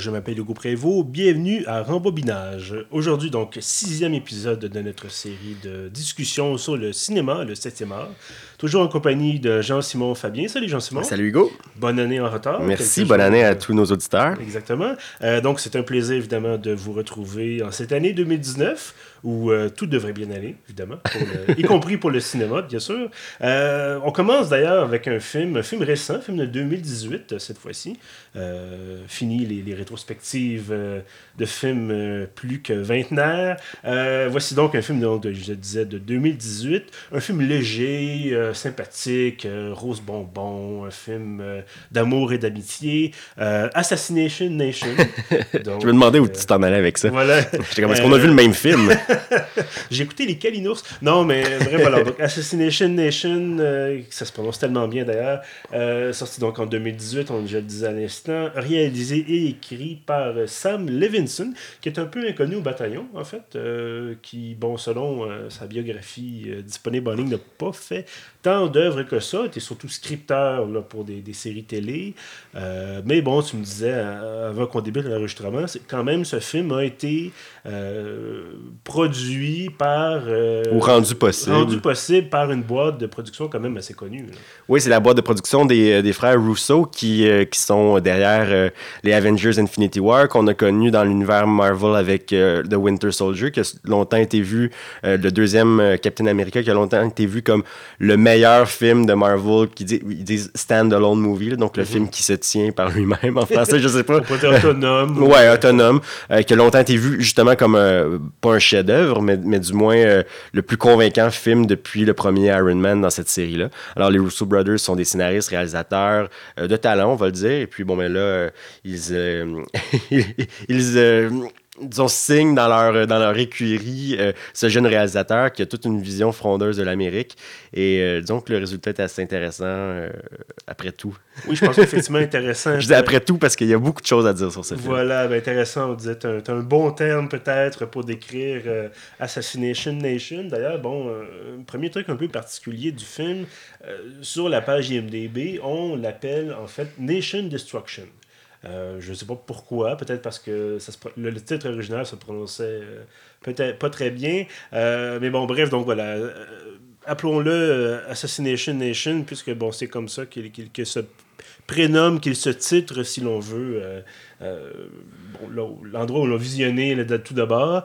je m'appelle Hugo Prévost. Bienvenue à Rembobinage. Aujourd'hui, donc, sixième épisode de notre série de discussions sur le cinéma, le septième art. Toujours en compagnie de Jean-Simon Fabien. Salut Jean-Simon. Salut Hugo. Bonne année en retard. Merci, bonne année à tous nos auditeurs. Exactement. Euh, donc, c'est un plaisir, évidemment, de vous retrouver en cette année 2019 où euh, tout devrait bien aller, évidemment, y compris pour le cinéma, bien sûr. Euh, on commence d'ailleurs avec un film, un film récent, un film de 2018 cette fois-ci. fini les, les rétrospectives de films plus que vingtenaires. voici donc un film, donc, je disais, de 2018. Un film léger, sympathique, rose bonbon, un film d'amour et d'amitié. Assassination Nation. je me demandais où tu t'en allais avec ça. Voilà. est-ce qu'on a vu le même film? J'ai écouté les Kalinours. Non, mais bref, voilà. Donc, Assassination Nation, euh, ça se prononce tellement bien d'ailleurs, euh, sorti donc en 2018, on, je le disais à l'instant, réalisé et écrit par Sam Levinson, qui est un peu inconnu au bataillon, en fait, euh, qui, bon, selon sa biographie disponible en ligne, n'a pas fait tant d'œuvres que ça. était surtout scripteur là, pour des, des, séries télé. mais bon, tu me disais avant qu'on débute l'enregistrement, quand même, ce film a été produit par. Euh, Ou rendu possible. Rendu possible par une boîte de production quand même assez connue. Oui, c'est la boîte de production des, euh, des frères Russo qui, euh, qui sont derrière les Avengers Infinity War, qu'on a connu dans l'univers Marvel avec The Winter Soldier, qui a longtemps été vu, le deuxième Captain America, qui a longtemps été vu comme le meilleur film de Marvel, qui dit, ils disent stand-alone movie, donc le mhm. film qui se tient par lui-même en français, je sais pas. autonome. ouais, autonome, qui a longtemps été vu justement comme pas un chef-d'œuvre, mais, mais, du moins euh, le plus convaincant film depuis le premier Iron Man dans cette série-là. Alors, les Russo Brothers sont des scénaristes, réalisateurs euh, de talent, on va le dire. Et puis, bon, mais là, euh, ils, ils disons, signe dans leur, dans leur écurie euh, ce jeune réalisateur qui a toute une vision frondeuse de l'Amérique. Et euh, disons que le résultat est assez intéressant euh, après tout. Oui, je pense qu'effectivement intéressant. je dis après tout parce qu'il y a beaucoup de choses à dire sur ce film. Voilà, ben, intéressant. On disait, tu un, un, bon terme peut-être pour décrire Assassination Nation. D'ailleurs, bon, premier truc un peu particulier du film, sur la page IMDB, on l'appelle en fait Nation Destruction. Euh, je ne sais pas pourquoi, peut-être parce que le, titre original se prononçait euh, peut-être pas très bien. Euh, mais bon, bref, donc voilà. Appelons-le Assassination Nation, puisque bon, c'est comme ça qu'il se prénomme, qu'il se titre, si l'on veut, l'endroit où l'on visionné tout d'abord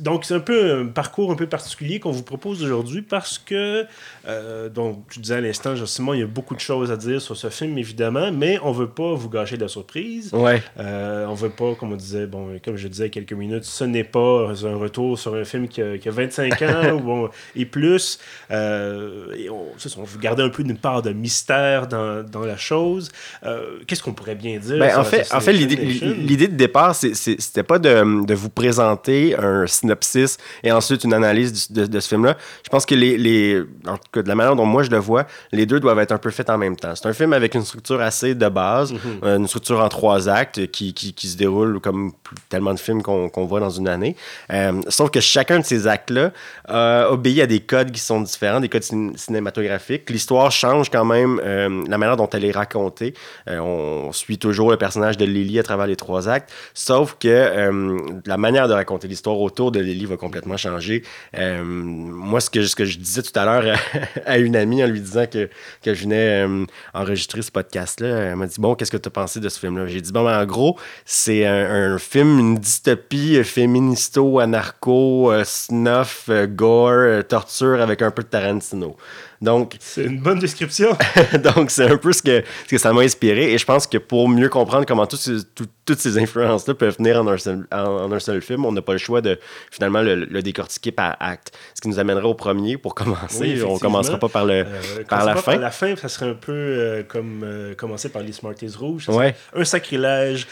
donc, c'est un peu un parcours un peu particulier qu'on vous propose aujourd'hui parce que, euh, donc, tu disais à l'instant, Simon, il y a beaucoup de choses à dire sur ce film, évidemment, mais on veut pas vous gâcher de la surprise. Ouais. Euh, on veut pas, comme on disait, bon, comme je disais il y a quelques minutes, ce n'est pas un retour sur un film qui a, 25 ans bon, et plus. Euh, et on, on veut garder un peu une part de mystère dans, dans la chose. Euh, qu'est-ce qu'on pourrait bien dire? Ben, en, fait, en fait, l'idée de départ, c'était pas de, de vous présenter un synopsis et ensuite une analyse de, ce film-là. Je pense que les, les, en tout cas, de la manière dont moi je le vois, les deux doivent être un peu faits en même temps. C'est un film avec une structure assez de base, mhm. euh, une structure en trois actes qui, qui, qui se déroule comme tellement de films qu'on voit dans une année. Euh, sauf que chacun de ces actes-là euh, obéit à des codes qui sont différents, des codes cinématographiques. L'histoire change quand même la manière dont elle est racontée. on suit toujours le personnage de Lily à travers les trois actes, sauf que la manière de raconter l'histoire autour de Lily va complètement changer. Euh, moi, ce que, je disais tout à l'heure à, une amie en lui disant que, que je venais euh, enregistrer ce podcast-là, elle m'a dit Bon, qu'est-ce que tu as pensé de ce film-là? J'ai dit Bon, ben, en gros, c'est un, film, une dystopie féministo, anarcho, euh, snuff, gore, torture avec un peu de Tarantino. Donc, c'est une bonne description. donc, c'est un peu ce que, ce que ça m'a inspiré. Et je pense que pour mieux comprendre comment toutes ces influences-là peuvent venir en un seul, en, un seul film, on n'a pas le choix de finalement le, décortiquer par acte. Ce qui nous amènerait au premier pour commencer. on ne commencera pas par, le, euh, par la fin. Par la fin, ça serait un peu euh, comme euh, commencer par les Smarties rouges. Ouais. Un sacrilège.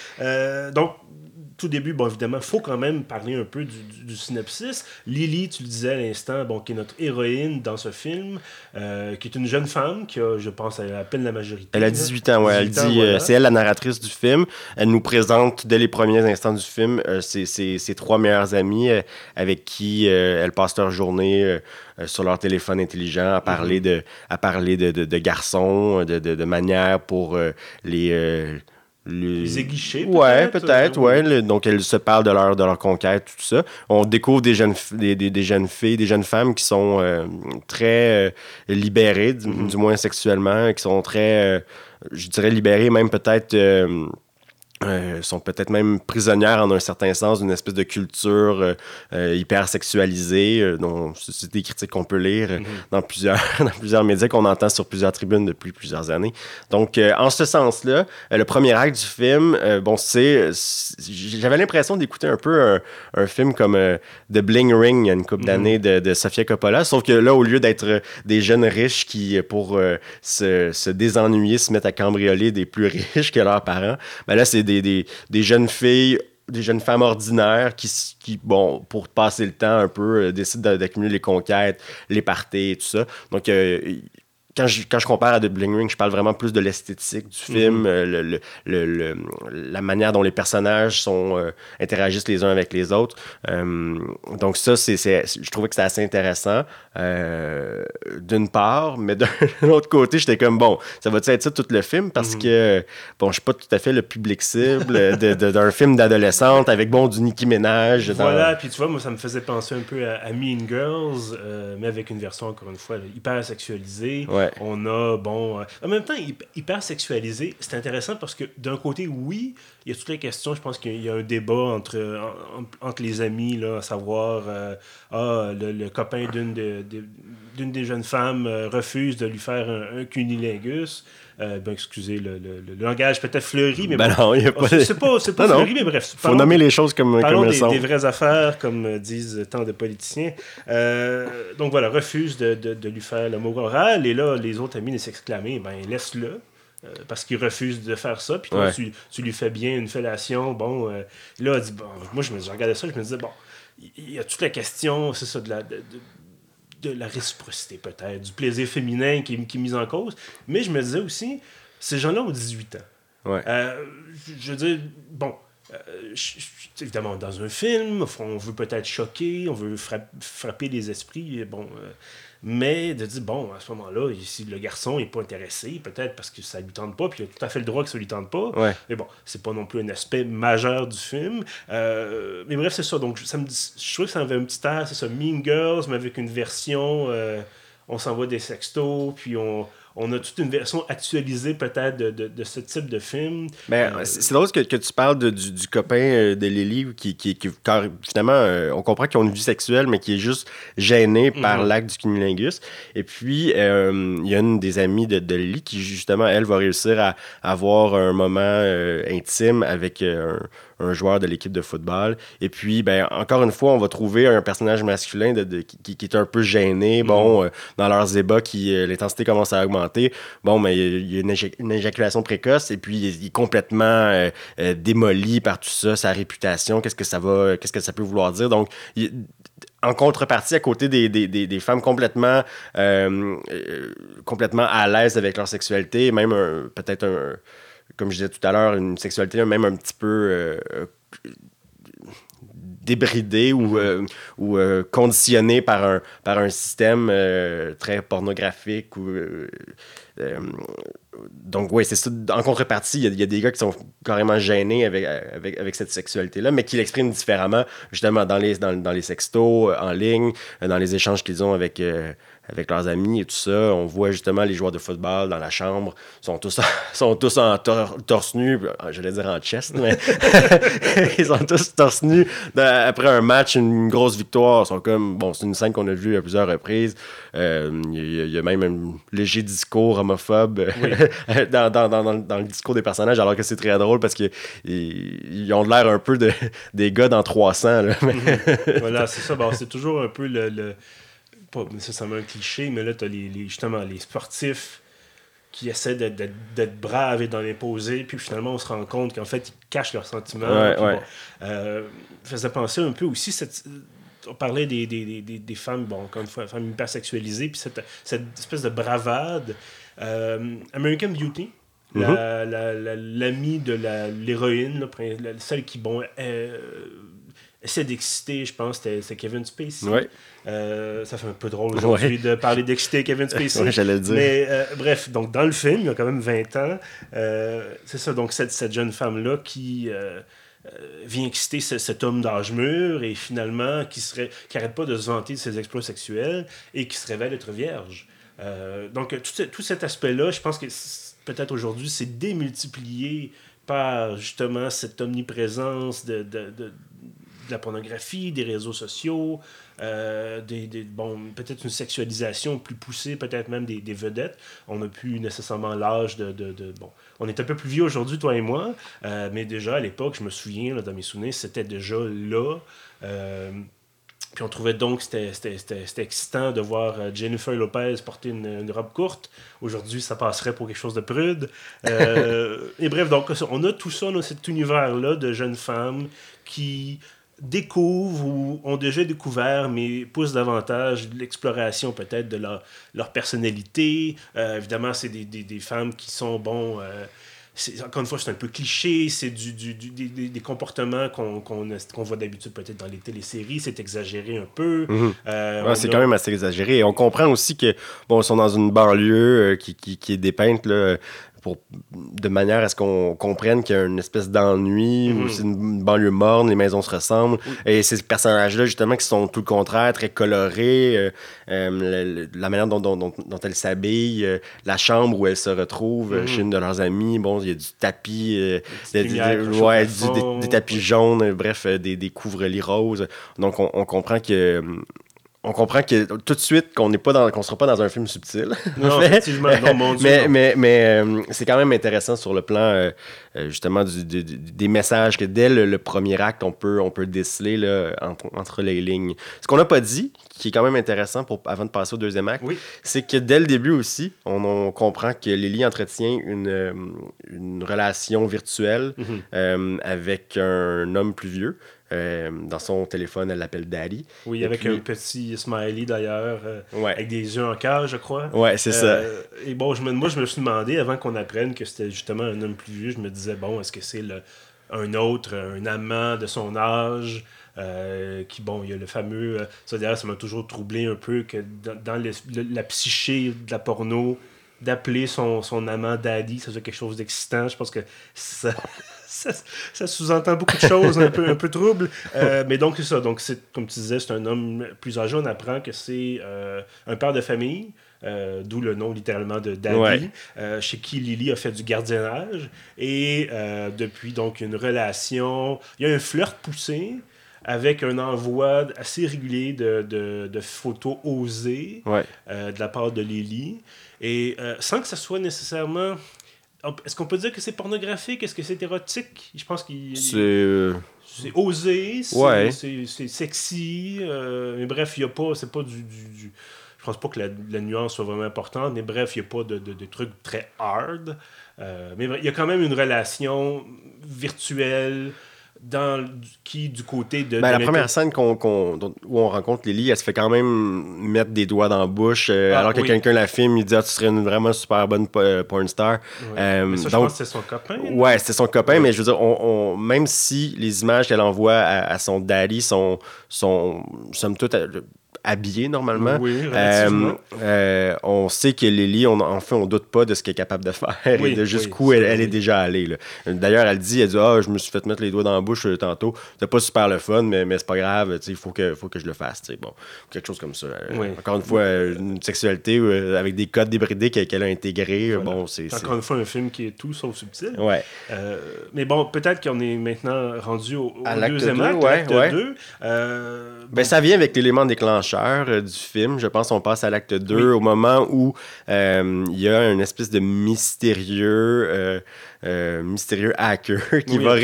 donc, tout début, bon, évidemment, il faut quand même parler un peu du, synopsis. Lily, tu le disais à l'instant, bon, qui est notre héroïne dans ce film, euh, qui est une jeune femme qui a, je pense, elle a à peine la majorité. Elle a 18 ans, ouais. elle dit, euh, c'est elle la narratrice du film. Elle nous présente dès les premiers instants du film euh, ses, trois meilleures amies avec qui elle passe leur journée sur leur téléphone intelligent à parler, mm-hmm. de, à parler de, de, de garçons, de, de, manière pour les les aiguichés. Ouais, peut-être, ouais. donc, elles se parlent de leur, de leur conquête, tout ça. On découvre des jeunes, des, des, jeunes filles, des jeunes femmes qui sont euh, très euh, libérées, mm-hmm. du, moins sexuellement, qui sont très, euh, je dirais, libérées, même peut-être euh, sont peut-être même prisonnières en un certain sens d'une espèce de culture euh, euh, hyper sexualisée, dont c'est des critiques qu'on peut lire mm-hmm. dans, plusieurs, dans plusieurs médias qu'on entend sur plusieurs tribunes depuis plusieurs années. Donc, en ce sens-là, le premier acte du film, bon, c'est. J'avais l'impression d'écouter un peu un, film comme The Bling Ring il y a une couple mm-hmm. d'années de, de, Sofia Coppola, sauf que là, au lieu d'être des jeunes riches qui, pour se, se, désennuyer, se mettent à cambrioler des plus riches que leurs parents, ben là, c'est des, jeunes filles des jeunes femmes ordinaires qui, qui, bon, pour passer le temps un peu, euh, décident d'accumuler les conquêtes, les parties tout ça. Donc, euh, quand je, quand je compare à The Bling Ring, je parle vraiment plus de l'esthétique du film, mhm. euh, le, le, le, la manière dont les personnages sont, euh, interagissent les uns avec les autres. Euh, donc ça, c'est, je trouvais que c'était assez intéressant, d'une part, mais d'un autre côté, j'étais comme, bon, ça va être ça tout le film? Parce mhm. que, bon, je suis pas tout à fait le public cible d'un film d'adolescente avec, bon, du Nicki Minaj. Voilà, puis tu vois, moi, ça me faisait penser un peu à, Mean Girls, mais avec une version, encore une fois, hyper sexualisée. Ouais. On a, bon. Euh, en même temps, hyper sexualisé. C'est intéressant parce que d'un côté, oui, il y a toutes les questions? Je pense qu'il y a un débat entre, entre les amis, là, à savoir, euh, ah, le, copain d'une d'une des jeunes femmes euh, refuse de lui faire un, un cunilingus. ben, excusez le, le, langage peut-être fleuri, mais ben non, il a pas... c'est pas, c'est pas fleuri, mais bref. Faut nommer les choses comme, parlons comme des, des, vraies affaires, comme disent tant de politiciens. donc voilà, refuse de, de, de, lui faire le mot oral, et là, les autres amis de s'exclamer, ben laisse-le. Euh, parce qu'il refuse de faire ça. Puis toi, tu, tu, lui fais bien une fellation. Bon, euh, là, dit, bon, moi, je, me, je regardais ça, je me disais, bon, il y a toute la question, c'est ça, de la, de, de, la réciprocité peut-être, du plaisir féminin qui, qui, est mis en cause. Mais je me disais aussi, ces gens-là ont 18 ans. Ouais. Euh, je veux dire, bon, évidemment, dans un film, on veut peut-être choquer, on veut frapper les esprits. Bon, mais de dire, bon, à ce moment-là, si le garçon n'est pas intéressé, peut-être parce que ça lui tente pas, puis il a tout à fait le droit que ça lui tente pas. Mais bon, c'est pas non plus un aspect majeur du film. Euh, mais bref, c'est ça. Donc, ça me je trouve que ça avait un petit air, c'est ça, Mean Girls, mais avec une version, euh, on s'envoie des sextos, puis on on a toute une version actualisée peut-être de, de, de, ce type de film. Mais euh, c'est drôle que, que, tu parles de, du, du, copain euh, de Lily qui, qui, qui finalement, euh, on comprend qu'ils ont une vie sexuelle, mais qui est juste gêné par mhm. l'acte du cunilingus. Et puis, il y a une des amies de, de, Lily qui, justement, elle, va réussir à, avoir un moment intime avec un un joueur de l'équipe de football. Et puis, ben, encore une fois, on va trouver un personnage masculin de, qui, est un peu gêné. Mm-hmm. Bon, dans leurs ébats, qui l'intensité commence à augmenter. Bon, mais il y a une, éjaculation précoce et puis il est complètement euh, démoli par tout ça, sa réputation. Qu'est-ce que ça va, qu'est-ce que ça peut vouloir dire? Donc, en contrepartie, à côté des, des, des, femmes complètement, complètement à l'aise avec leur sexualité, même peut-être un comme je disais tout à l'heure, une sexualité même un petit peu euh, débridée ou, euh, ou euh, conditionnée par un, par un système très pornographique. Ou, donc, oui, c'est ça. En contrepartie, il y, a des gars qui sont carrément gênés avec, avec, avec cette sexualité-là, mais qui l'expriment différemment, justement, dans les, dans, dans les sextos, en ligne, dans les échanges qu'ils ont avec avec leurs amis et tout ça. On voit justement les joueurs de football dans la chambre, sont tous, sont tous en torse nu, j'allais dire en chest, mais ils sont tous torse nu après un match, une grosse victoire. Ils sont comme, bon, c'est une scène qu'on a vue à plusieurs reprises. Euh, il y, a même un léger discours homophobe dans, dans, dans, dans, le discours des personnages, alors que c'est très drôle parce qu'ils ils ont l'air un peu de, des gars dans 300. Là. Mhm. voilà, c'est ça. Bon, c'est toujours un peu le pas nécessairement un cliché, mais là, tu as les, justement les sportifs qui essaient d'être braves et d'en imposer, puis finalement, on se rend compte qu'en fait, ils cachent leurs sentiments. Ouais, euh, faisait penser un peu aussi, cette, on parlait des, des, des, des, femmes, bon, encore une fois, femmes hyper sexualisées, puis cette, cette espèce de bravade. Euh, American Beauty, mm-hmm. l'amie de l'héroïne, celle qui, bon, essaie d'exciter, je pense, c'était Kevin Spacey. Ouais. Euh, ça fait un peu drôle aujourd'hui de parler d'exciter Kevin Spacey. ouais, j'allais le dire. Mais euh, bref, donc dans le film, il y a quand même 20 ans, euh, c'est ça, donc cette, cette jeune femme-là qui vient exciter cet homme d'âge mûr et finalement qui serait qui arrête pas de se vanter de ses exploits sexuels et qui se révèle être vierge. donc tout, tout cet aspect-là, je pense que peut-être aujourd'hui, c'est démultiplié par justement cette omniprésence de, de, de, la pornographie, des réseaux sociaux, euh, des, bon, peut-être une sexualisation plus poussée, peut-être même des, vedettes. On n'a plus nécessairement l'âge de, de, Bon, on est un peu plus vieux aujourd'hui, toi et moi, euh, mais déjà à l'époque, je me souviens, dans mes souvenirs, c'était déjà là. Euh, puis on trouvait donc que c'était excitant de voir Jennifer Lopez porter une, robe courte. Aujourd'hui, ça passerait pour quelque chose de prude. Et bref, donc on a tout ça dans cet univers-là de jeunes femmes qui découvrent ou ont déjà découvert, mais poussent davantage l'exploration peut-être de leur, leur personnalité. Euh, évidemment, c'est des, des, des, femmes qui sont, bon encore une fois, c'est un peu cliché, c'est du, du, des, comportements qu'on voit d'habitude peut-être dans les téléséries, c'est exagéré un peu. Mhm. Euh, c'est quand même assez exagéré. Et on comprend aussi que, bon, ils sont dans une banlieue euh, qui, qui, qui, est dépeinte là, de manière à ce qu'on comprenne qu'il y a une espèce d'ennui, ou mhm. c'est une banlieue morne, les maisons se ressemblent. Et ces personnages-là, justement, qui sont tout le contraire, très colorés, euh, euh, la, manière dont, dont, dont, elles s'habillent, euh, la chambre où elles se retrouvent chez une de leurs amies, bon, il y a du tapis, des, tapis jaunes, bref, des, des couvre-lits roses. Donc, on, on comprend que on comprend que tout de suite qu'on n'est pas dans qu'on sera pas dans un film subtil. Non, effectivement, non, mon Dieu, mais, mais, mais, euh, c'est quand même intéressant sur le plan euh, euh, justement du, des messages que dès le, premier acte on peut on peut déceler là, entre, les lignes. Ce qu'on n'a pas dit, qui est quand même intéressant pour avant de passer au deuxième acte, c'est que dès le début aussi, on, comprend que Lily entretient une, une relation virtuelle mhm. avec un homme plus vieux. Euh, dans son téléphone, elle l'appelle Daddy. Oui, avec un petit smiley d'ailleurs, euh, avec des yeux en cœur, je crois. Ouais, c'est ça. Euh, et bon, je me, moi, je me suis demandé, avant qu'on apprenne que c'était justement un homme plus vieux, je me disais, bon, est-ce que c'est un autre, un amant de son âge qui, bon, il y a le fameux. ça, d'ailleurs, ça m'a toujours troublé un peu que dans, la psyché de la porno, d'appeler son, son amant daddy, ça soit quelque chose d'excitant. Je pense que ça, ça, sous-entend beaucoup de choses un peu, un peu troubles. Euh, mais donc, c'est ça. Donc, comme tu disais, c'est un homme plus âgé. On apprend que c'est euh, un père de famille. Euh, d'où le nom littéralement de Daddy, chez qui Lily a fait du gardiennage. Et depuis donc une relation, il y a un flirt poussé avec un envoi assez régulier de, de, de photos osées de la part de Lily. Et sans que ça soit nécessairement est-ce qu'on peut dire que c'est pornographique? Est-ce que c'est érotique? Je pense qu'il. C'est. Euh, c'est osé, c'est sexy. Euh, mais bref, il n'y a pas. C'est pas du, du, Je pense pas que la, nuance soit vraiment importante, mais bref, il n'y a pas de, de, trucs très hard. Euh, mais il y a quand même une relation virtuelle dans qui du côté de. Ben, la première scène qu'on, où on rencontre Lily, elle se fait quand même mettre des doigts dans la bouche. Euh, ah, alors que quelqu'un la filme, il dit ah, tu serais une vraiment super bonne euh, porn star. Euh, mais ça, je pense que c'est son copain. Ouais, c'était son copain, mais je veux dire, on, même si les images qu'elle envoie à, à, son daddy sont, sont somme toute habillée normalement. Oui, euh, euh, on sait que Lily, on, en fait, on doute pas de ce qu'elle est capable de faire et de jusqu'où elle, elle, est déjà allée. D'ailleurs, elle dit, elle dit, ah, je me suis fait mettre les doigts dans la bouche euh, tantôt. C'est pas super le fun, mais, mais c'est pas grave. Il faut que, faut que je le fasse. Bon, quelque chose comme ça. Encore une fois, une sexualité avec des codes débridés qu'elle a intégrés. Bon, c'est encore une fois un film qui est tout sauf subtil. Ouais. mais bon, peut-être qu'on est maintenant rendu au, deuxième acte, ouais, 2. Ben, ça vient avec l'élément déclencheur euh, du film. Je pense qu'on passe à l'acte 2 au moment où euh, il y a une espèce de mystérieux euh, euh, mystérieux hacker qui, va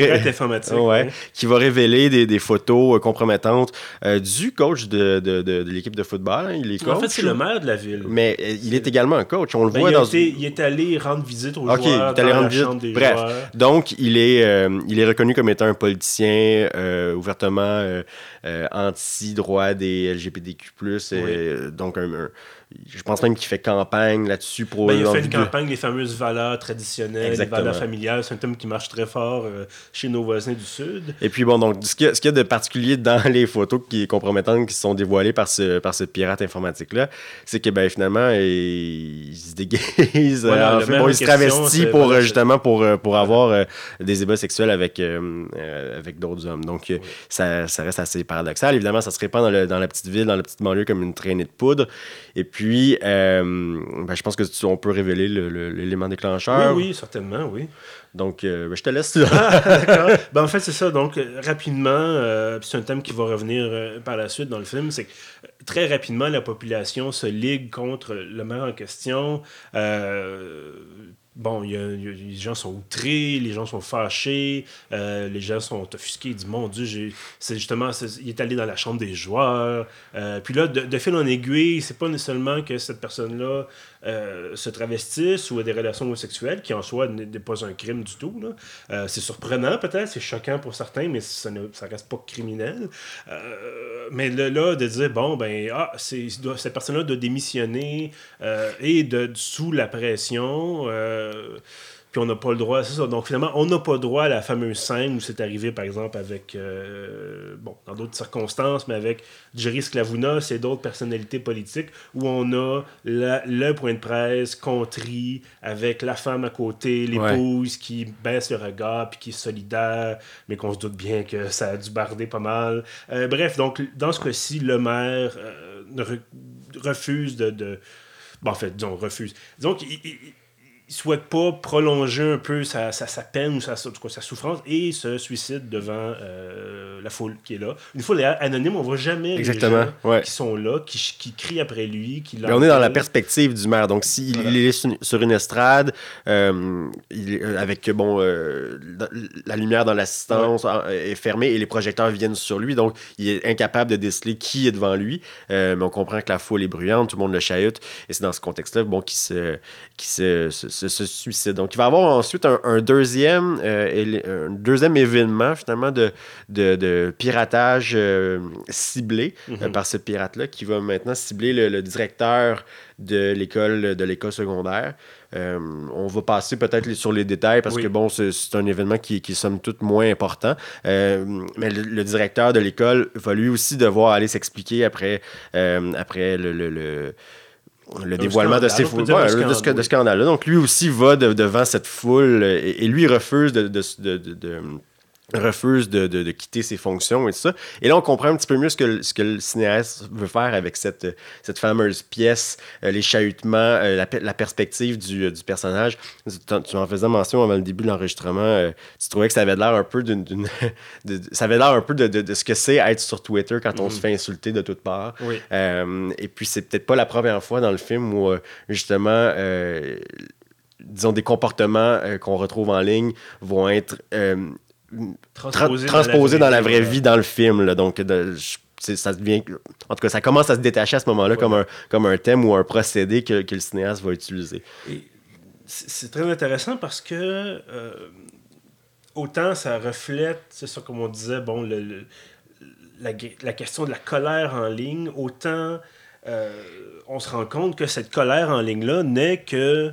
qui va révéler des, des photos euh, compromettantes euh, du coach de, de, de, l'équipe de football. Hein. Il est coach, en fait, c'est le maire de la ville. Mais il est également un coach. On le ben, voit il dans. il est allé rendre visite aux joueurs. Il est allé rendre visite. Bref. Donc, il est, il est reconnu comme étant un politicien ouvertement anti-droit des LGBTQ. donc, un je pense même qu'il fait campagne là-dessus pour. Ben, il a fait une campagne, les fameuses valeurs traditionnelles, les valeurs familiales C'est un thème qui marche très fort chez nos voisins du Sud. Et puis bon, donc, ce qu'il y, a de particulier dans les photos qui compromettantes qui sont dévoilées par ce, par ce pirate informatique-là, c'est que ben, finalement, il, se déguise, en fait, bon, il se travestit pour, justement pour, pour avoir des ébats sexuels avec, avec d'autres hommes. Donc, ça, ça, reste assez paradoxal. Évidemment, ça se répand dans, le, dans la petite ville, dans la petite banlieue comme une traînée de poudre. Et puis, ben, je pense que on peut révéler l'élément déclencheur. Oui, oui, certainement, oui. Donc, euh, ben, je te laisse. Ah, ben, en fait, c'est ça. Donc, euh, rapidement, euh, c'est un thème qui va revenir par la suite dans le film, c'est que très rapidement, la population se ligue contre le maire en question bon, y a, les gens sont outrés, les gens sont fâchés, euh, les gens sont offusqués, ils disent Mon Dieu, c'est justement, il est allé dans la chambre des joueurs. Euh, puis là, de, fil en aiguille, c'est pas nécessairement que cette personne-là euh, se travestisse ou a des relations homosexuelles, qui en soi n'est pas un crime du tout. c'est surprenant peut-être, c'est choquant pour certains, mais ça ne ça reste pas criminel. mais là, de dire Bon, ben, ah, cette personne-là doit démissionner et de, sous la pression. Puis on n'a pas le droit, c'est ça. Donc finalement, on n'a pas le droit à la fameuse scène où c'est arrivé, par exemple, avec, euh, bon, dans d'autres circonstances, mais avec Jerry Sclavounos et d'autres personnalités politiques, où on a le point de presse contrit avec la femme à côté, l'épouse qui baisse le regard, puis qui est solidaire, mais qu'on se doute bien que ça a dû barder pas mal. Euh, bref, donc dans ce cas-ci, le maire refuse de, de... Bon, en fait, disons, refuse. Donc, il il souhaite pas prolonger un peu sa, sa, sa peine ou sa, sa souffrance et se suicide devant euh, la foule qui est là. Une foule anonyme, on voit jamais Exactement, les gens qui sont là, qui, qui crient après lui. Qui on est dans la perspective du maire. Donc, s'il est sur une estrade, euh, euh, avec bon, la lumière dans l'assistance est fermée et les projecteurs viennent sur lui, donc il est incapable de déceler qui est devant lui. mais on comprend que la foule est bruyante, tout le monde le chahute. Et c'est dans ce contexte-là bon, qu'il se, qui se ce suicide. Donc, il va y avoir ensuite un, deuxième, euh, un deuxième événement, finalement, de, de, piratage euh, ciblé euh, mhm. par ce pirate-là, qui va maintenant cibler le, directeur de l'école de l'école secondaire. on va passer peut-être sur les détails parce que bon, c'est un événement qui, qui est somme toute moins important. mais le, directeur de l'école va lui aussi devoir aller s'expliquer après, après le le dévoilement de ces foules, de, scandale. Donc lui aussi va devant cette foule et, lui refuse de, refuse de, de, quitter ses fonctions et tout ça. Et là, on comprend un petit peu mieux ce que, ce que le cinéaste veut faire avec cette, cette fameuse pièce, euh, les chahutements, euh, la, la, perspective du, du personnage. Tu, en faisais mention avant le début de l'enregistrement, euh, tu trouvais que ça avait l'air un peu d'une... ça avait l'air un peu de, de, ce que c'est être sur Twitter quand on se mm-hmm. fait insulter de toutes parts. et puis, c'est peut-être pas la première fois dans le film où, justement disons, des comportements qu'on retrouve en ligne vont être transposé, dans, la vraie vie dans le film. Là, donc, ça devient. En tout cas, ça commence à se détacher à ce moment-là comme, un, comme un thème ou un procédé que, que le cinéaste va utiliser. C'est très intéressant parce que euh, autant ça reflète, c'est ça comme on disait, bon, le, la, la, question de la colère en ligne, autant euh, on se rend compte que cette colère en ligne-là n'est que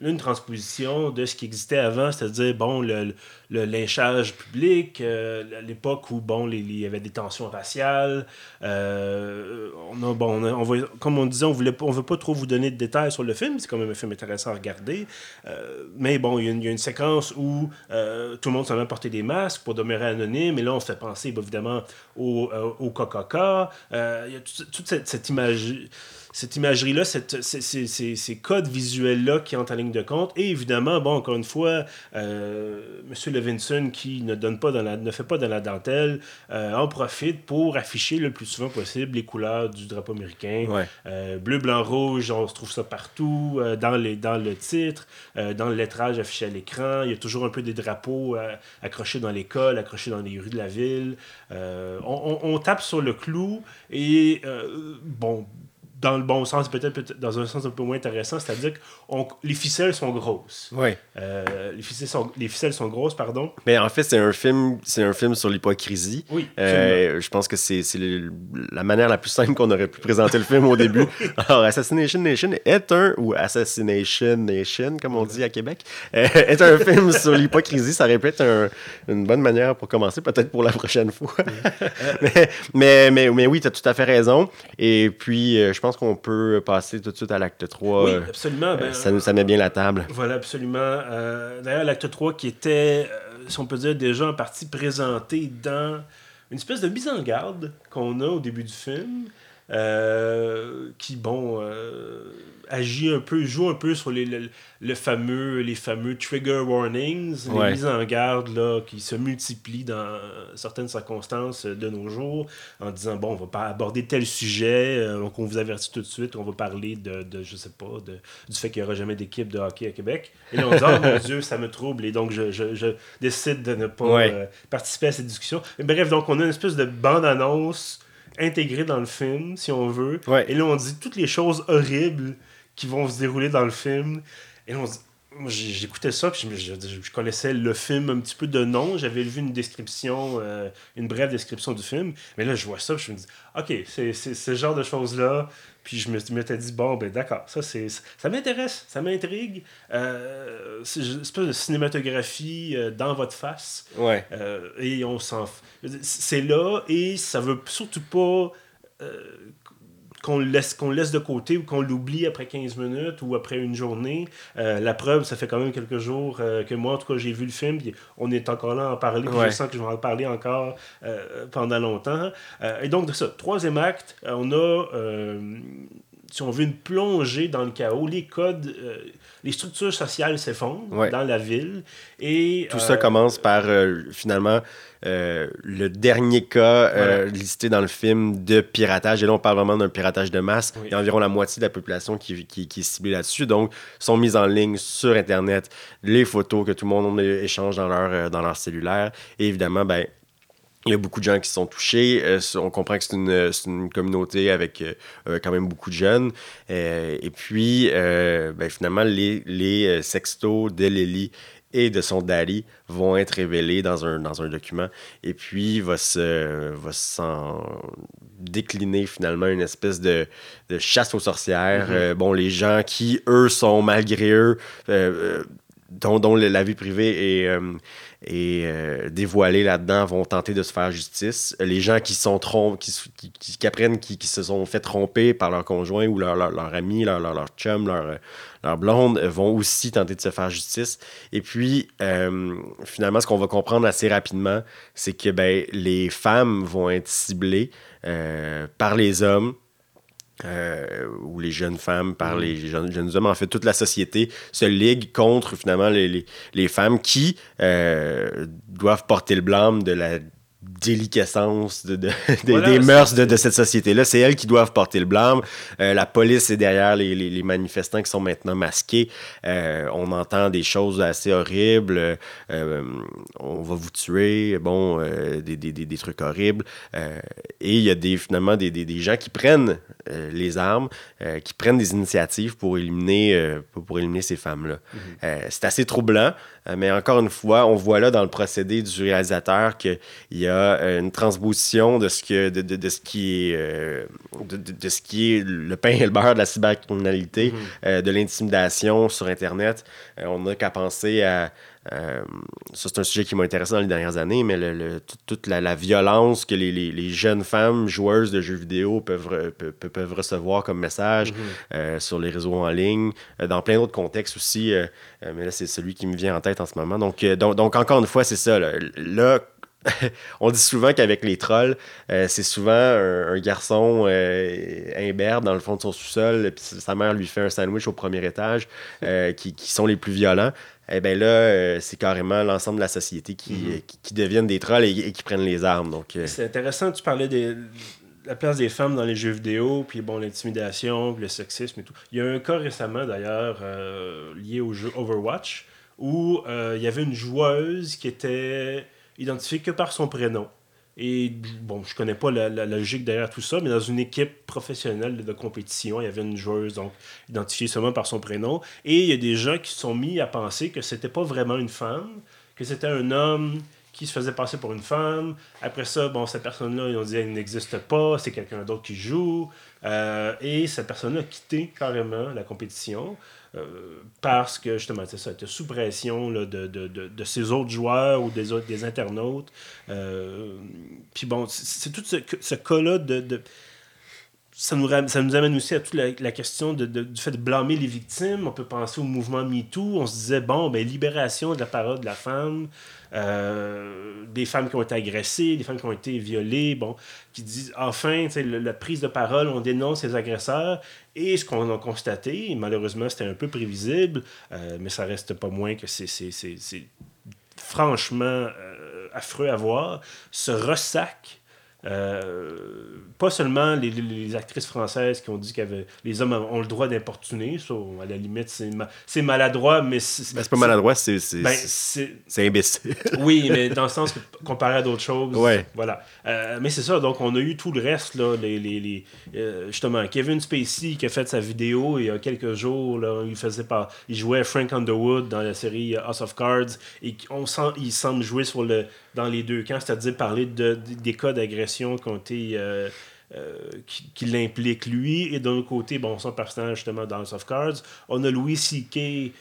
une transposition de ce qui existait avant, c'est-à-dire bon, le, le lynchage public, euh, l'époque où bon, il y avait des tensions raciales. Euh, on a, bon, on, comme on disait, on ne on veut pas trop vous donner de détails sur le film, c'est quand même un film intéressant à regarder. Euh, mais bon, il y, a une séquence où tout le monde s'en va porter des masques pour demeurer anonyme, et là, on se fait penser évidemment au, au Coca-Cola. il y a toute, cette, cette image cette imagerie-là, ces, codes visuels-là qui entrent en ligne de compte. Et évidemment, bon, encore une fois, euh, M. Levinson, qui ne, donne pas dans la, ne fait pas dans la dentelle, euh, en profite pour afficher le plus souvent possible les couleurs du drapeau américain. Euh, bleu, blanc, rouge, on se trouve ça partout, euh, dans, les, dans le titre, dans le lettrage affiché à l'écran. Il y a toujours un peu des drapeaux accrochés dans l'école, accrochés dans les rues de la ville. On, on, tape sur le clou et, bon, dans le bon sens, peut-être dans un sens un peu moins intéressant, c'est-à-dire que les ficelles sont grosses. Oui. Euh, les, ficelles sont, les ficelles sont grosses, pardon. Mais en fait, c'est un film, c'est un film sur l'hypocrisie. Oui. Euh, je pense que c'est la manière la plus simple qu'on aurait pu présenter le film au début. Alors, Assassination Nation est un, ou Assassination Nation, comme on dit à Québec, euh, est un film sur l'hypocrisie. Ça répète un, une bonne manière pour commencer, peut-être pour la prochaine fois. mais, mais, mais, mais, oui, tu as tout à fait raison. Et puis, je pense qu'on peut passer tout de suite à l'acte 3. Oui, absolument. Ben, ça, ça met bien la table. Voilà, absolument. Euh, d'ailleurs, l'acte 3 qui était, euh, si on peut dire, déjà en partie présenté dans une espèce de mise en garde qu'on a au début du film. Euh, qui, bon, agit un peu, joue un peu sur les, le, fameux, les fameux trigger warnings, les mises en garde là, qui se multiplient dans certaines circonstances de nos jours, en disant, bon, on va pas aborder tel sujet, euh, donc on vous avertit tout de suite, on va parler de, de je sais pas, de, du fait qu'il n'y aura jamais d'équipe de hockey à Québec. Et là, on dit, oh mon Dieu, ça me trouble, et donc je, je, je décide de ne pas euh, participer à cette discussion. bref, donc on a une espèce de bande-annonce intégrée dans le film, si on veut. Et là, on dit toutes les choses horribles qui vont se dérouler dans le film. Et on j'écoutais ça, puis je, je, connaissais le film un petit peu de nom. J'avais vu une description, euh, une brève description du film. Mais là, je vois ça, puis je me dis, OK, c'est ce genre de choses-là. Puis je me m'étais dit, bon, ben d'accord, ça, c'est ça m'intéresse, ça m'intrigue. Euh, c'est une espèce de cinématographie euh, dans votre face. Ouais. et on s'en. C'est là, et ça veut surtout pas qu'on laisse, qu'on laisse de côté ou qu'on l'oublie après 15 minutes ou après une journée. Euh, la preuve, ça fait quand même quelques jours euh, que moi, en tout cas, j'ai vu le film, puis on est encore là à en parler, puis je sens que je vais en parler encore euh, pendant longtemps. et donc, de ça, troisième acte, on a si on veut une plongée dans le chaos, les codes, les structures sociales s'effondrent dans la ville. Et, Tout ça commence par finalement euh, le dernier cas euh, listé dans le film de piratage, et là on parle vraiment d'un piratage de masse, il y a environ la moitié de la population qui, qui, qui est ciblée là-dessus, donc sont mises en ligne sur Internet les photos que tout le monde échange dans leur, euh, dans leur cellulaire, et évidemment, ben, il y a beaucoup de gens qui sont touchés. on comprend que c'est une, une, communauté avec quand même beaucoup de jeunes. et puis, ben, finalement, les, les sextos de Lily et de son daddy vont être révélés dans un, dans un document. Et puis, va se va s'en décliner finalement une espèce de, de chasse aux sorcières. Mm-hmm. Euh, bon, les gens qui, eux, sont malgré eux, euh, euh, dont, dont, la vie privée est, et euh, dévoilés là-dedans vont tenter de se faire justice. Les gens qui sont qui, qui, apprennent qui, qui, se sont fait tromper par leur conjoint ou leur, leur, ami, leur, leur, chum, leur, leur blonde vont aussi tenter de se faire justice. Et puis, euh, finalement, ce qu'on va comprendre assez rapidement, c'est que ben, les femmes vont être ciblées euh, par les hommes euh, où les jeunes femmes par mm. les jeunes, jeunes, hommes, en fait, toute la société se ligue contre finalement les, les, les femmes qui euh, doivent porter le blâme de la déliquescence de, des mœurs de, cette société-là. C'est elles qui doivent porter le blâme. Euh, la police est derrière les, les, manifestants qui sont maintenant masqués. Euh, on entend des choses assez horribles. Euh, on va vous tuer. Bon, des, des, des, trucs horribles. et il y a des, finalement des, des gens qui prennent les armes, qui prennent des initiatives pour éliminer, pour, éliminer ces femmes-là. Mm-hmm. C'est assez troublant, mais encore une fois, on voit là dans le procédé du réalisateur qu'il y a euh, une transposition de ce, que, de, de, ce qui est, euh, de, ce qui est le pain et le beurre de la cybercriminalité, mhm. euh, de l'intimidation sur Internet. on n'a qu'à penser à. Ça, c'est un sujet qui m'a intéressé dans les dernières années, mais le, toute la, violence que les, les, jeunes femmes joueuses de jeux vidéo peuvent, peuvent, recevoir comme message mhm. sur les réseaux en ligne, dans plein d'autres contextes aussi. mais là, c'est celui qui me vient en tête en ce moment. Donc, donc, donc encore une fois, c'est ça. là on dit souvent qu'avec les trolls, euh, c'est souvent un, garçon euh, imberbe dans le fond de son sous-sol, puis sa mère lui fait un sandwich au premier étage, euh, qui, sont les plus violents. Eh bien là, c'est carrément l'ensemble de la société qui, mm-hmm. qui, deviennent des trolls et, qui prennent les armes. Donc, C'est intéressant, tu parlais de la place des femmes dans les jeux vidéo, puis bon, l'intimidation, le sexisme et tout. Il y a un cas récemment d'ailleurs lié au jeu Overwatch où il y avait une joueuse qui était identifié que par son prénom. Et bon, je connais pas la, logique derrière tout ça, mais dans une équipe professionnelle de compétition, il y avait une joueuse, donc identifiée seulement par son prénom. Et il y a des gens qui se sont mis à penser que c'était pas vraiment une femme, que c'était un homme qui se faisait passer pour une femme. Après ça, bon, cette personne-là, ils ont dit elle n'existe pas, c'est quelqu'un d'autre qui joue. Euh, et cette personne-là a quitté carrément la compétition. Euh, parce que justement, c'est ça, était sous pression de, de, de, de, ses autres joueurs ou des, autres, des internautes. Euh, puis bon, c'est tout ce, ce cas-là de, ça nous, ça nous amène aussi à toute la, la question de, du fait de blâmer les victimes. On peut penser au mouvement MeToo. On se disait, bon, ben, libération de la parole de la femme, euh, des femmes qui ont été agressées, des femmes qui ont été violées, bon, qui disent enfin, la prise de parole, on dénonce les agresseurs. Et ce qu'on a constaté, malheureusement, c'était un peu prévisible, euh, mais ça reste pas moins que c'est franchement euh, affreux à voir, ce ressac euh, pas seulement les, les, actrices françaises qui ont dit que les hommes ont le droit d'importuner, ça, à la limite, c'est, maladroit, mais c'est, ben, pas maladroit, c'est, ben, c'est, imbécile. oui, mais dans le sens que comparé à d'autres choses, voilà. Euh, mais c'est ça, donc on a eu tout le reste, là, les, les, euh, justement, Kevin Spacey qui a fait sa vidéo il y a quelques jours, là, il faisait pas, il jouait Frank Underwood dans la série House of Cards, et on sent, il semble jouer sur le, dans les deux camps, c'est-à-dire parler de, des cas d'agression qui ont euh, euh, qui, l'implique lui. Et d'un autre côté, bon, son personnage justement dans House of Cards. On a Louis C.K.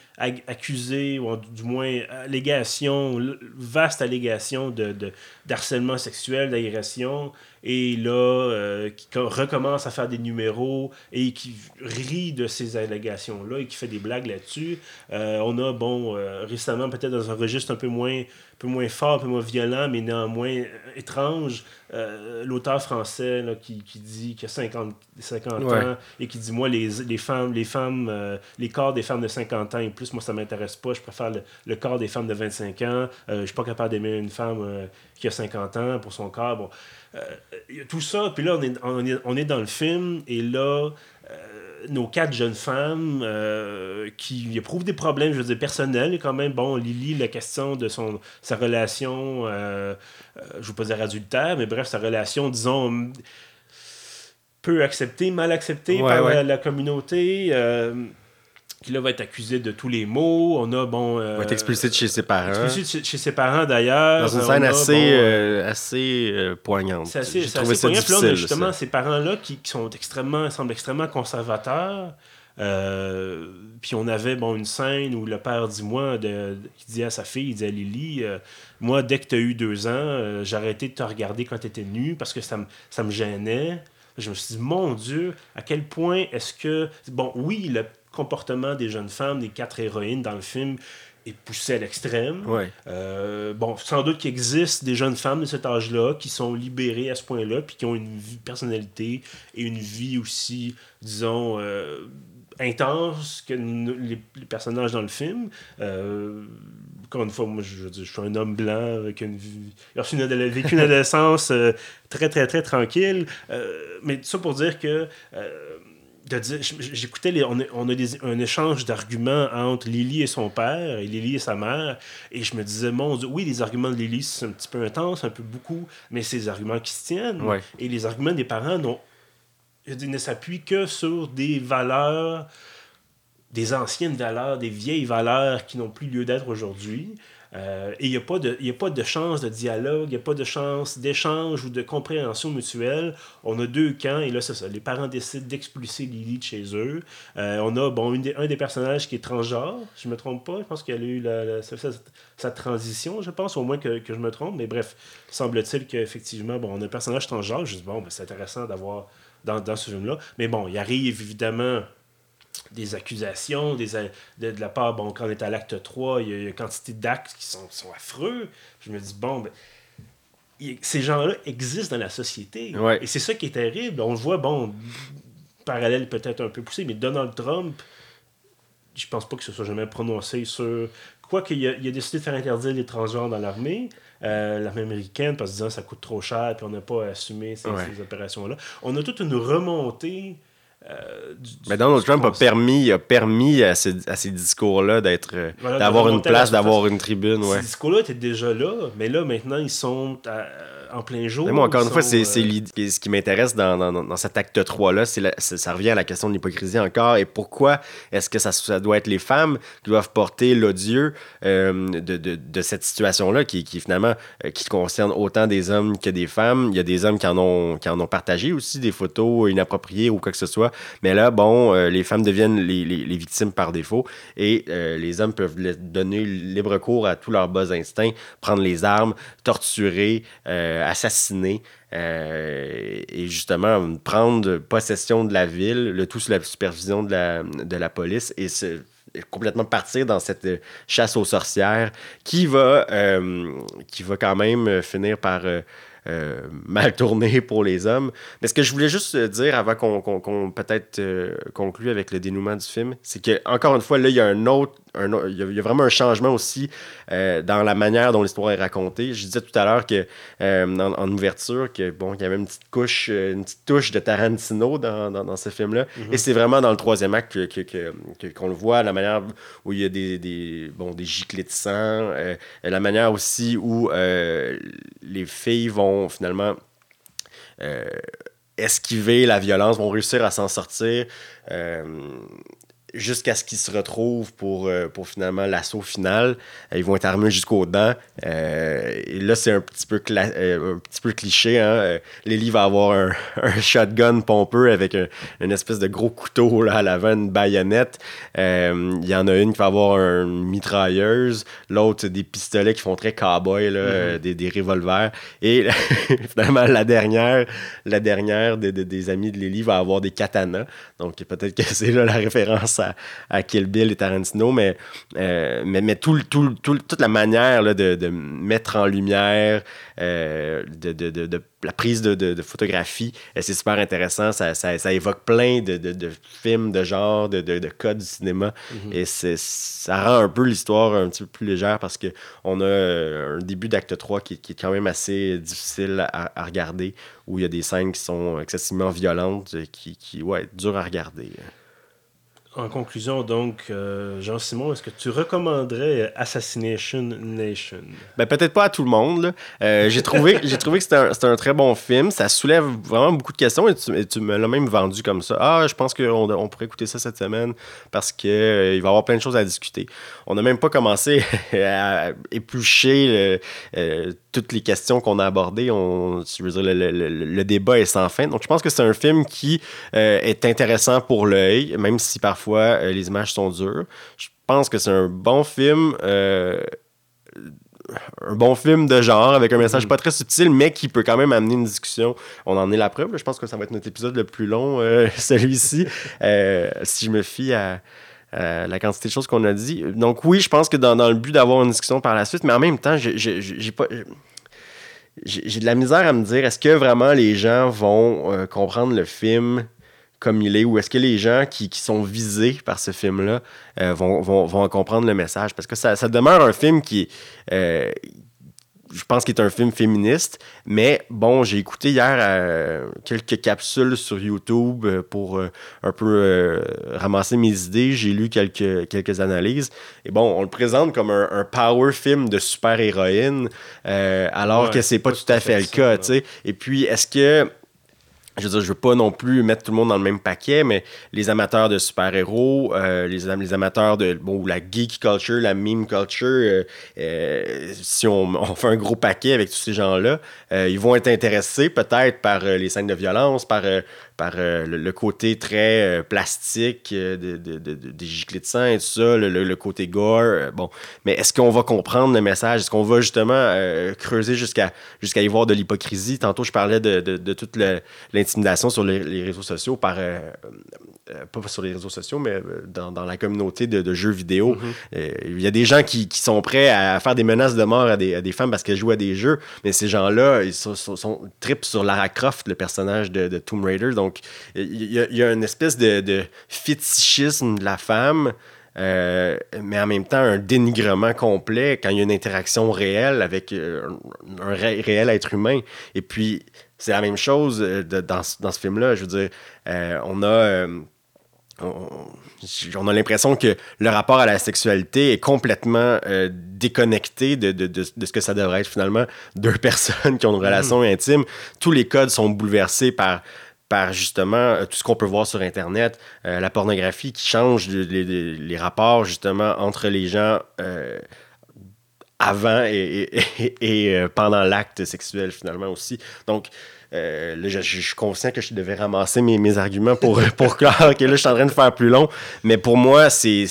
accusé, ou du moins allégation, vaste allégation de, de d'harcèlement sexuel, d'agression. Et là, euh, qui recommence à faire des numéros et qui rit de ces allégations-là et qui fait des blagues là-dessus. on a, bon, récemment, peut-être dans un registre un peu moins peu moins fort, un peu moins violent, mais néanmoins étrange. Euh, l'auteur français qui, qui, dit qu'il a 50, 50 ans et qui dit Moi, les, les femmes, les femmes, euh, les corps des femmes de 50 ans et plus, moi, ça m'intéresse pas. Je préfère le, corps des femmes de 25 ans. Je euh, je suis pas capable d'aimer une femme qui a 50 ans pour son corps. Bon, tout ça, puis là, on est, on est, on est dans le film et là nos quatre jeunes femmes euh, qui éprouvent des problèmes, je veux dire, personnels. quand même, bon, Lily, la question de son, sa relation, euh, euh, je ne veux pas dire adultère, mais bref, sa relation, disons, peu acceptée, mal acceptée par La, communauté qui là va être accusé de tous les maux. On a, bon. Euh, va être expulsé de chez ses parents. Expulsé de chez ses parents d'ailleurs. Dans une scène assez, euh, assez euh, poignante. C'est assez, trouvé ça difficile. justement, ces parents-là qui, qui, sont extrêmement, semblent extrêmement conservateurs. puis on avait bon, une scène où le père dit moi, de, qui dit à sa fille, il dit à Lily, moi, dès que tu as eu deux ans, j'ai arrêté de te regarder quand tu étais nue parce que ça me, ça me gênait. Je me suis dit, mon Dieu, à quel point est-ce que. Bon, oui, le comportement des jeunes femmes, des quatre héroïnes dans le film est poussé à l'extrême. Euh, bon, sans doute qu'il existe des jeunes femmes de cet âge-là qui sont libérées à ce point-là, puis qui ont une vie, personnalité et une vie aussi, disons, euh, intense que les, personnages dans le film. Euh, encore une fois, moi, je, je, suis un homme blanc avec une vie. J'ai vécu une adolescence très, très, très tranquille. mais ça pour dire que j'écoutais on a, on a des, un échange d'arguments entre Lily et son père et Lily et sa mère et je me disais mon Dieu, oui les arguments de Lily c'est un petit peu intense un peu beaucoup mais c'est des arguments qui se tiennent. Et les arguments des parents n'ont ne s'appuient que sur des valeurs des anciennes valeurs des vieilles valeurs qui n'ont plus lieu d'être aujourd'hui euh, et il n'y a, pas de, a pas de chance de dialogue, il n'y a pas de chance d'échange ou de compréhension mutuelle. On a deux camps, et là, c'est ça. Les parents décident d'expulser Lily de chez eux. Euh, on a bon, un des personnages qui est transgenre, je ne me trompe pas. Je pense qu'elle a eu la, sa, transition, je pense, au moins que, que je me trompe. Mais bref, semble-t-il qu'effectivement, bon, on a un personnage transgenre. Je dis, bon, ben, c'est intéressant d'avoir dans, dans ce film-là. Mais bon, il arrive évidemment des accusations des, de, la part, bon, quand on est à l'acte 3, il y a une quantité d'actes qui sont, sont, affreux. Je me dis, bon, ben, ces gens-là existent dans la société. Et c'est ça qui est terrible. On le voit, bon, parallèle peut-être un peu poussé, mais Donald Trump, je pense pas que ce soit jamais prononcé sur. Quoi qu'il a, il a décidé de faire interdire les transgenres dans l'armée, euh, l'armée américaine, parce que disant ça coûte trop cher, puis on n'a pas assumé ces, ces opérations-là. On a toute une remontée euh, mais Donald Trump a permis, a permis à ces, à ces discours-là d'être, euh, d'avoir une place, d'avoir une tribune. Ouais. Ces discours-là étaient déjà là, mais là, maintenant, ils sont en plein jour. Mais moi, encore une fois, c'est ce qui m'intéresse dans, dans, cet acte 3-là. Ça revient à la question de l'hypocrisie encore. Et pourquoi est-ce que ça, ça, doit être les femmes qui doivent porter l'odieux de, de, de, cette situation-là qui, qui, finalement qui concerne autant des hommes que des femmes. Il y a des hommes qui en ont, qui en ont partagé aussi des photos inappropriées ou quoi que ce soit. Mais là, bon, les femmes deviennent les, les, les, victimes par défaut et les hommes peuvent donner libre cours à tous leurs bas instincts, prendre les armes, torturer, euh, assassiner. Euh, et justement prendre possession de la ville, le tout sous la supervision de la, de la police et se, complètement partir dans cette chasse aux sorcières qui va, euh, qui va quand même finir par euh, mal tourné pour les hommes. Mais ce que je voulais juste dire avant qu'on peut-être euh, conclue avec le dénouement du film, c'est que encore une fois, là, il y a un autre. Il, y a, vraiment un changement aussi euh, dans la manière dont l'histoire est racontée. Je disais tout à l'heure que en, ouverture, que bon, qu'il y avait une petite couche, une petite touche de Tarantino dans, dans, ce film-là. Mm-hmm. Et c'est vraiment dans le troisième acte qu'on que, que, le voit, la manière où il y a des, des, bon, des giclées de sang, la manière aussi où les filles vont finalement euh, esquiver la violence, vont réussir à s'en sortir. Jusqu'à ce qu'ils se retrouvent pour, euh, pour finalement l'assaut final. Euh, ils vont être armés jusqu'aux dents. Euh, et là, c'est un, petit peu un petit peu cliché. Hein? Lily va avoir un, shotgun pompeux avec un, une espèce de gros couteau là, à l'avant, une baïonnette. Il y en a une qui va avoir une mitrailleuse, l'autre des pistolets qui font très cowboy, là, mm-hmm. des, des, revolvers. Et finalement, la dernière, la dernière des amis de Lily va avoir des katanas. Donc peut-être que c'est là la référence à, Kill Bill et Tarantino, mais, euh, mais, mais tout, tout, toute la manière de, de, mettre en lumière, euh, de, de, la prise de, photographie, euh, c'est super intéressant. Ça, ça, ça, évoque plein de, films de genre, de, codes du cinéma. Mm-hmm. Et ça rend un peu l'histoire un petit peu plus légère parce qu'on a un début d'acte 3 qui, qui, est quand même assez difficile à, à, regarder, où il y a des scènes qui sont excessivement violentes, qui, qui ouais, dur à regarder. En conclusion, donc, euh, Jean-Simon, est-ce que tu recommanderais Assassination Nation? Ben, peut-être pas à tout le monde. Euh, j'ai trouvé, trouvé que c'était un, très bon film. Ça soulève vraiment beaucoup de questions et tu, me l'as même vendu comme ça. Ah, je pense qu'on on pourrait écouter ça cette semaine parce qu'il euh, va y avoir plein de choses à discuter. On n'a même pas commencé à éplucher toutes les questions qu'on a abordées. On, veux dire, le, le, débat est sans fin. Donc, je pense que c'est un film qui est intéressant pour l'œil, même si parfois fois, euh, les images sont dures. Je pense que c'est un bon film. Euh, un bon film de genre avec un message mm. pas très subtil, mais qui peut quand même amener une discussion. On en est la preuve. Je pense que ça va être notre épisode le plus long, euh, celui-ci, si je me fie à, la quantité de choses qu'on a dit. Donc oui, je pense que dans, le but d'avoir une discussion par la suite, mais en même temps, j'ai pas j'ai de la misère à me dire est-ce que vraiment les gens vont comprendre le film comme il est, ou est-ce que les gens qui, sont visés par ce film-là euh, vont, vont, comprendre le message? Parce que ça, demeure un film qui euh, je pense qu'il est un film féministe, mais bon, j'ai écouté hier euh, quelques capsules sur YouTube pour un peu ramasser mes idées. J'ai lu quelques, quelques analyses. Et bon, on le présente comme un, power film de super-héroïne, alors que c'est pas tout à fait, le cas, tu sais. Et puis, est-ce que je veux dire, je veux pas non plus mettre tout le monde dans le même paquet, mais les amateurs de super-héros, euh, les, amateurs de bon, la geek culture, la meme culture, euh, euh, si on, fait un gros paquet avec tous ces gens-là, ils vont être intéressés peut-être par les scènes de violence, par par euh, le, côté très euh, plastique euh, de, des giclées de sang et tout ça, le, côté gore. bon, mais est-ce qu'on va comprendre le message? Est-ce qu'on va justement creuser jusqu'à jusqu'à y voir de l'hypocrisie? Tantôt, je parlais de, toute l'intimidation sur les, réseaux sociaux par pas sur les réseaux sociaux, mais dans, la communauté de, jeux vidéo. Mm-hmm. Il y a des gens qui, sont prêts à faire des menaces de mort à des, femmes parce qu'elles jouent à des jeux, mais ces gens-là, ils sont, sont, sur Lara Croft, le personnage de, Tomb Raider. Donc, il y, a une espèce de, fétichisme de la femme. Euh, mais en même temps un dénigrement complet quand il y a une interaction réelle avec euh, un, réel être humain. Et puis, c'est la même chose euh, dans, ce film-là. Je veux dire, on a on, a l'impression que le rapport à la sexualité est complètement euh, déconnecté de, de, de, ce que ça devrait être finalement deux personnes qui ont une relation mm-hmm. intime. Tous les codes sont bouleversés par, par justement euh, tout ce qu'on peut voir sur Internet, euh, la pornographie qui change les, les, rapports justement entre les gens avant et, et, et pendant l'acte sexuel finalement aussi. Donc, euh, là, je, suis conscient que je devais ramasser mes, mes arguments pour, pour que là, je suis en train de faire plus long. Mais pour moi, c'est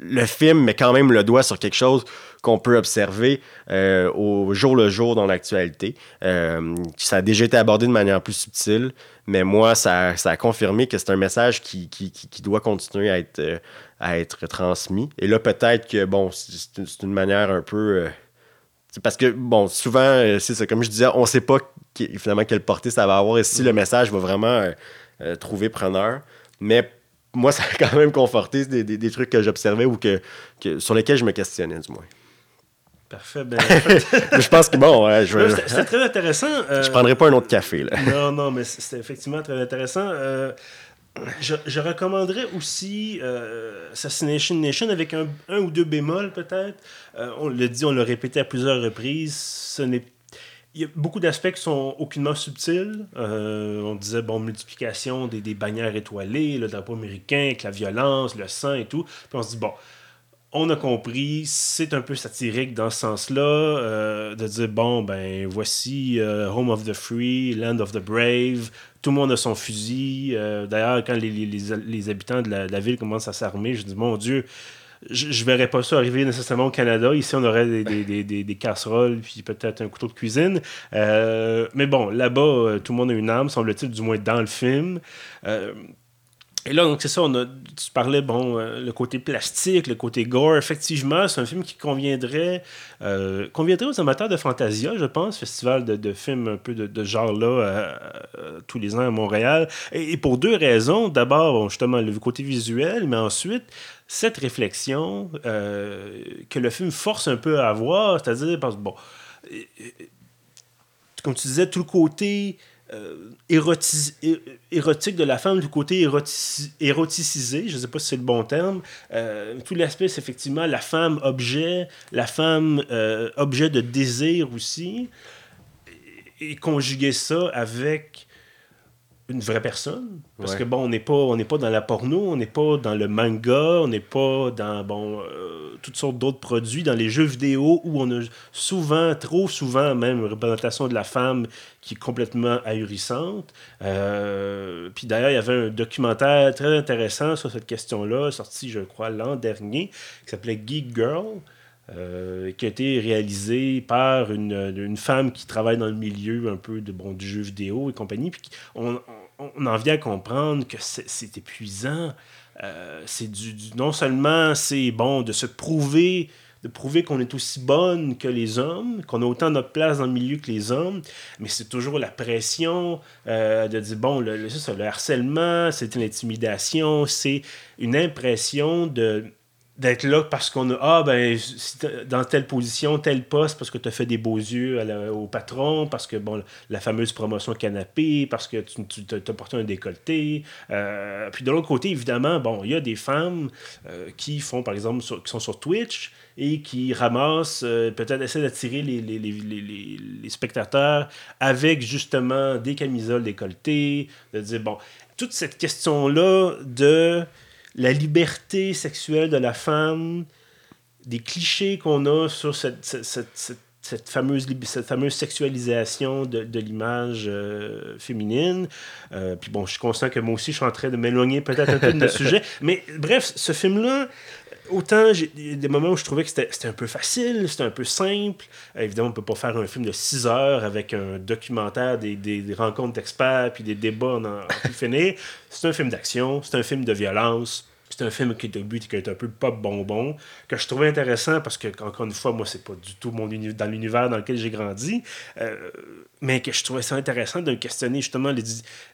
le film met quand même le doigt sur quelque chose qu'on peut observer euh, au jour le jour dans l'actualité. Euh, ça a déjà été abordé de manière plus subtile, mais moi, ça, ça a confirmé que c'est un message qui, qui, qui, doit continuer à être, à être transmis. Et là, peut-être que, bon, c'est une manière un peu parce que, bon, souvent, euh, c'est comme je disais, on ne sait pas finalement quelle portée ça va avoir et si le message va vraiment euh, euh, trouver preneur. Mais moi, ça a quand même conforté des, trucs que j'observais ou que, sur lesquels je me questionnais, du moins. Parfait. Ben, je pense que bon, je C'était très intéressant. Je prendrais pas un autre café. Là. non, non, mais c'était effectivement très intéressant. Je, recommanderais aussi euh, Assassination Nation avec un, ou deux bémols peut-être. Euh, on l'a dit, on l'a répété à plusieurs reprises. Ce n'est il y a beaucoup d'aspects qui sont aucunement subtils. Euh, on disait, bon, multiplication des, des, bannières étoilées, le drapeau américain avec la violence, le sang et tout. Puis on se dit, bon, on a compris, c'est un peu satirique dans ce sens-là, euh, de dire, bon, ben, voici euh, Home of the Free, Land of the Brave, tout le monde a son fusil. Euh, d'ailleurs, quand les, habitants de la, ville commencent à s'armer, je dis, mon Dieu, je, ne verrais pas ça arriver nécessairement au Canada. Ici, on aurait des, casseroles, puis peut-être un couteau de cuisine. mais bon, là-bas, tout le monde a une arme, semble-t-il, du moins dans le film. Et là, donc c'est ça, tu parlais, bon, euh, le côté plastique, le côté gore. Effectivement, c'est un film qui conviendrait, euh, conviendrait aux amateurs de Fantasia, je pense, festival de, films un peu de, de genre-là euh, tous les ans à Montréal. Et, pour deux raisons. D'abord, justement, le côté visuel, mais ensuite, cette réflexion que le film force un peu à avoir, c'est-à-dire, parce que, bon, comme tu disais, tout le côté euh, érotique de la femme, du côté éroticisé, je ne sais pas si c'est le bon terme. Euh, tout l'aspect, c'est effectivement la femme objet, la femme euh, objet de désir aussi, et conjuguer ça avec une vraie personne. Parce que bon, on n'est pas, on pas dans la porno, on n'est pas dans le manga, on n'est pas dans bon, euh, toutes sortes d'autres produits, dans les jeux vidéo où on a souvent, trop souvent même, une représentation de la femme qui est complètement ahurissante. Euh, puis d'ailleurs, il y avait un documentaire très intéressant sur cette question-là, sorti, je crois, l'an dernier, qui s'appelait Geek Girl. Euh, qui a été réalisé par une, une, femme qui travaille dans le milieu un peu de, bon, du jeu vidéo et compagnie. Puis on, on, en vient à comprendre que c'est épuisant. Euh, du, non seulement c'est bon de se prouver de prouver qu'on est aussi bonne que les hommes, qu'on a autant notre place dans le milieu que les hommes, mais c'est toujours la pression euh, de dire, bon, le, le harcèlement, c'est l'intimidation, c'est une impression de, d'être là parce qu'on a ah ben dans telle position tel poste parce que tu as fait des beaux yeux au patron parce que bon la fameuse promotion canapé parce que tu, tu as porté un décolleté euh, puis de l'autre côté évidemment bon il y a des femmes euh, qui font par exemple qui sont sur Twitch et qui ramassent euh, peut-être essaient d'attirer les, les, les, les, spectateurs avec justement des camisoles décolletées de dire bon toute cette question là de la liberté sexuelle de la femme, des clichés qu'on a sur cette, cette, fameuse, cette fameuse sexualisation de, l'image euh, féminine. Euh, puis bon, je suis conscient que moi aussi, je suis en train de m'éloigner peut-être un peu de notre sujet. Mais bref, ce film-là, autant j'ai des moments où je trouvais que c'était un peu facile, c'était un peu simple. Euh, évidemment, on peut pas faire un film de 6 heures avec un documentaire, des, des, rencontres d'experts, puis des débats en, en finir. C'est un film d'action, c'est un film de violence. C'est un film qui est au but qui est un peu pop bonbon, que je trouvais intéressant parce que, encore une fois, moi, c'est pas du tout mon dans l'univers dans lequel j'ai grandi, euh, mais que je trouvais ça intéressant de questionner justement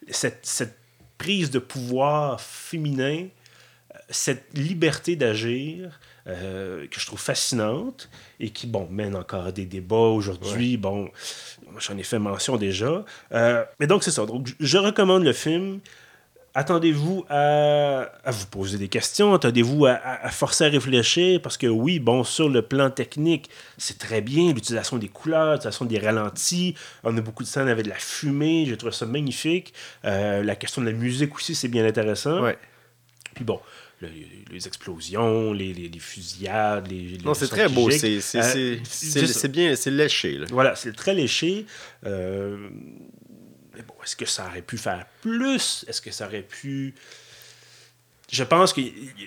cette, cette, prise de pouvoir féminin, cette liberté d'agir. Euh, que je trouve fascinante et qui, bon, mène encore à des débats aujourd'hui. Bon, j'en ai fait mention déjà. mais donc, c'est ça. Donc, je recommande le film attendez-vous à, vous poser des questions, attendez-vous à, forcer à réfléchir, parce que oui, bon, sur le plan technique, c'est très bien, l'utilisation des couleurs, l'utilisation des ralentis, on a beaucoup de scènes avec de la fumée, j'ai trouvé ça magnifique. Euh, la question de la musique aussi, c'est bien intéressant. Ouais. Puis bon, les explosions, les, les, fusillades, les, Non, c'est très beau, c'est euh, bien, c'est léché. Voilà, c'est très léché. Euh, mais bon, est-ce que ça aurait pu faire plus? Est-ce que ça aurait pu... Je pense que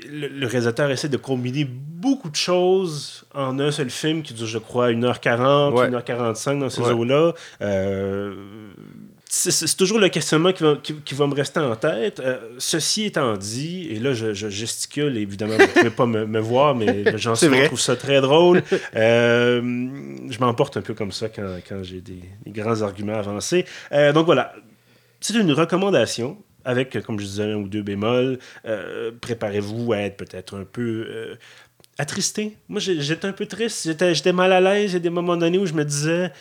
le, réalisateur essaie de combiner beaucoup de choses en un seul film qui dure, je crois, 1h40, 1h45 dans ces eaux-là. Euh, c'est toujours le questionnement qui va, qui, va, me rester en tête. Euh, ceci étant dit, et là, je, gesticule, évidemment, vous ne pouvez pas me, voir, mais j'en trouve ça très drôle. Euh, je m'emporte un peu comme ça quand, quand j'ai des, grands arguments avancés. Euh, donc voilà, c'est une recommandation avec, comme je disais, un ou deux bémols. Préparez-vous à être peut-être un peu attristé. Moi, j'étais un peu triste. J'étais mal à l'aise. Il y a des moments donnés où je me disais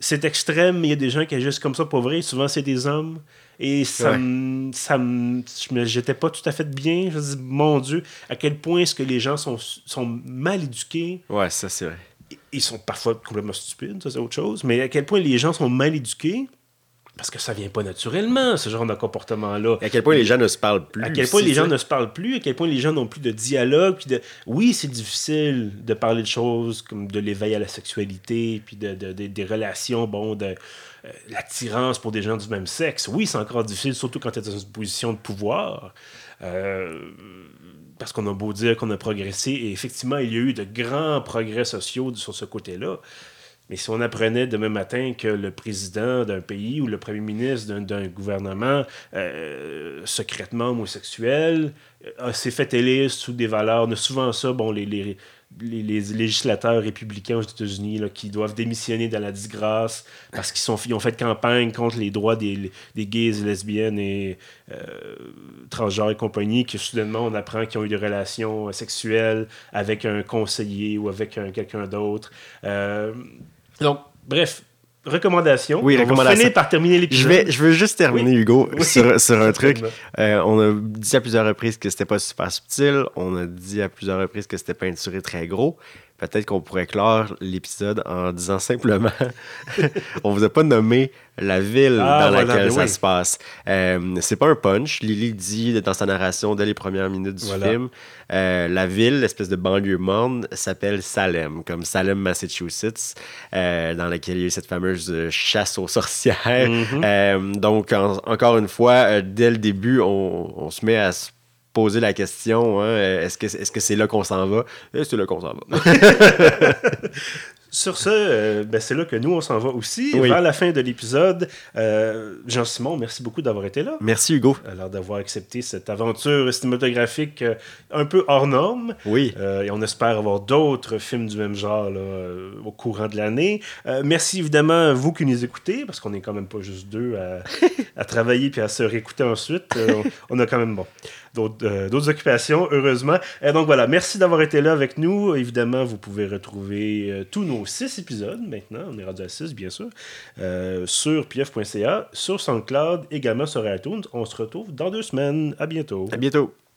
c'est extrême, mais il y a des gens qui agissent comme ça pour vrai. Souvent, c'est des hommes. Et ça me. Ça J'étais pas tout à fait bien. Je me dis, mon Dieu, à quel point est-ce que les gens sont, sont mal éduqués? Ouais, ça, c'est vrai. Ils sont parfois complètement stupides, ça, c'est autre chose. Mais à quel point les gens sont mal éduqués? Parce que ça vient pas naturellement, ce genre de comportement-là. À quel point les gens ne se parlent plus. À quel point les gens ne se parlent plus, à quel point les gens n'ont plus de dialogue. Puis de... Oui, c'est difficile de parler de choses comme de l'éveil à la sexualité, puis de, des relations, bon, de euh, l'attirance pour des gens du même sexe. Oui, c'est encore difficile, surtout quand tu es dans une position de pouvoir. Euh, parce qu'on a beau dire qu'on a progressé, et effectivement, il y a eu de grands progrès sociaux sur ce côté-là. Mais si on apprenait demain matin que le président d'un pays ou le premier ministre d'un gouvernement euh, secrètement homosexuel euh, s'est fait élire sous des valeurs, a souvent ça, bon, les, législateurs républicains aux États-Unis qui doivent démissionner dans la disgrâce parce qu'ils ont fait campagne contre les droits des, gays lesbiennes et euh, transgenres et compagnie, que soudainement on apprend qu'ils ont eu des relations sexuelles avec un conseiller ou avec quelqu'un d'autre. Donc, bref, recommandation. Oui, on va finir par terminer l'épisode. Je, vais, je veux juste terminer, Hugo, sur, sur, un truc. Euh, on a dit à plusieurs reprises que c'était pas super subtil. On a dit à plusieurs reprises que c'était peinturé très gros peut-être qu'on pourrait clore l'épisode en disant simplement on vous a pas nommé la ville ah, dans laquelle ça se passe. Euh, c'est pas un punch. Lily dit dans sa narration dès les premières minutes du film euh, la ville, l'espèce de banlieue morne, s'appelle Salem, comme Salem, Massachusetts, euh, dans laquelle il y a eu cette fameuse chasse aux sorcières. Mm-hmm. donc, encore une fois, dès le début, on, on se met à se poser la question hein, est-ce que c'est -ce c'est là qu'on s'en va? Et c'est là qu'on s'en va. Sur ce, euh, ben c'est là que nous, on s'en va aussi. Vers la fin de l'épisode, euh, Jean-Simon, merci beaucoup d'avoir été là. Merci, Hugo. Alors, d'avoir accepté cette aventure cinématographique euh, un peu hors norme. Oui. et on espère avoir d'autres films du même genre au courant de l'année. merci évidemment à vous qui nous écoutez, parce qu'on n'est quand même pas juste deux à, à travailler puis à se réécouter ensuite. on, a quand même, bon, d'autres occupations, heureusement. Et donc voilà, merci d'avoir été là avec nous. Évidemment, vous pouvez retrouver tous nos six épisodes maintenant, on est rendu à six bien sûr, euh, sur pf.ca, sur SoundCloud, également sur iTunes. On se retrouve dans deux semaines. À bientôt. À bientôt.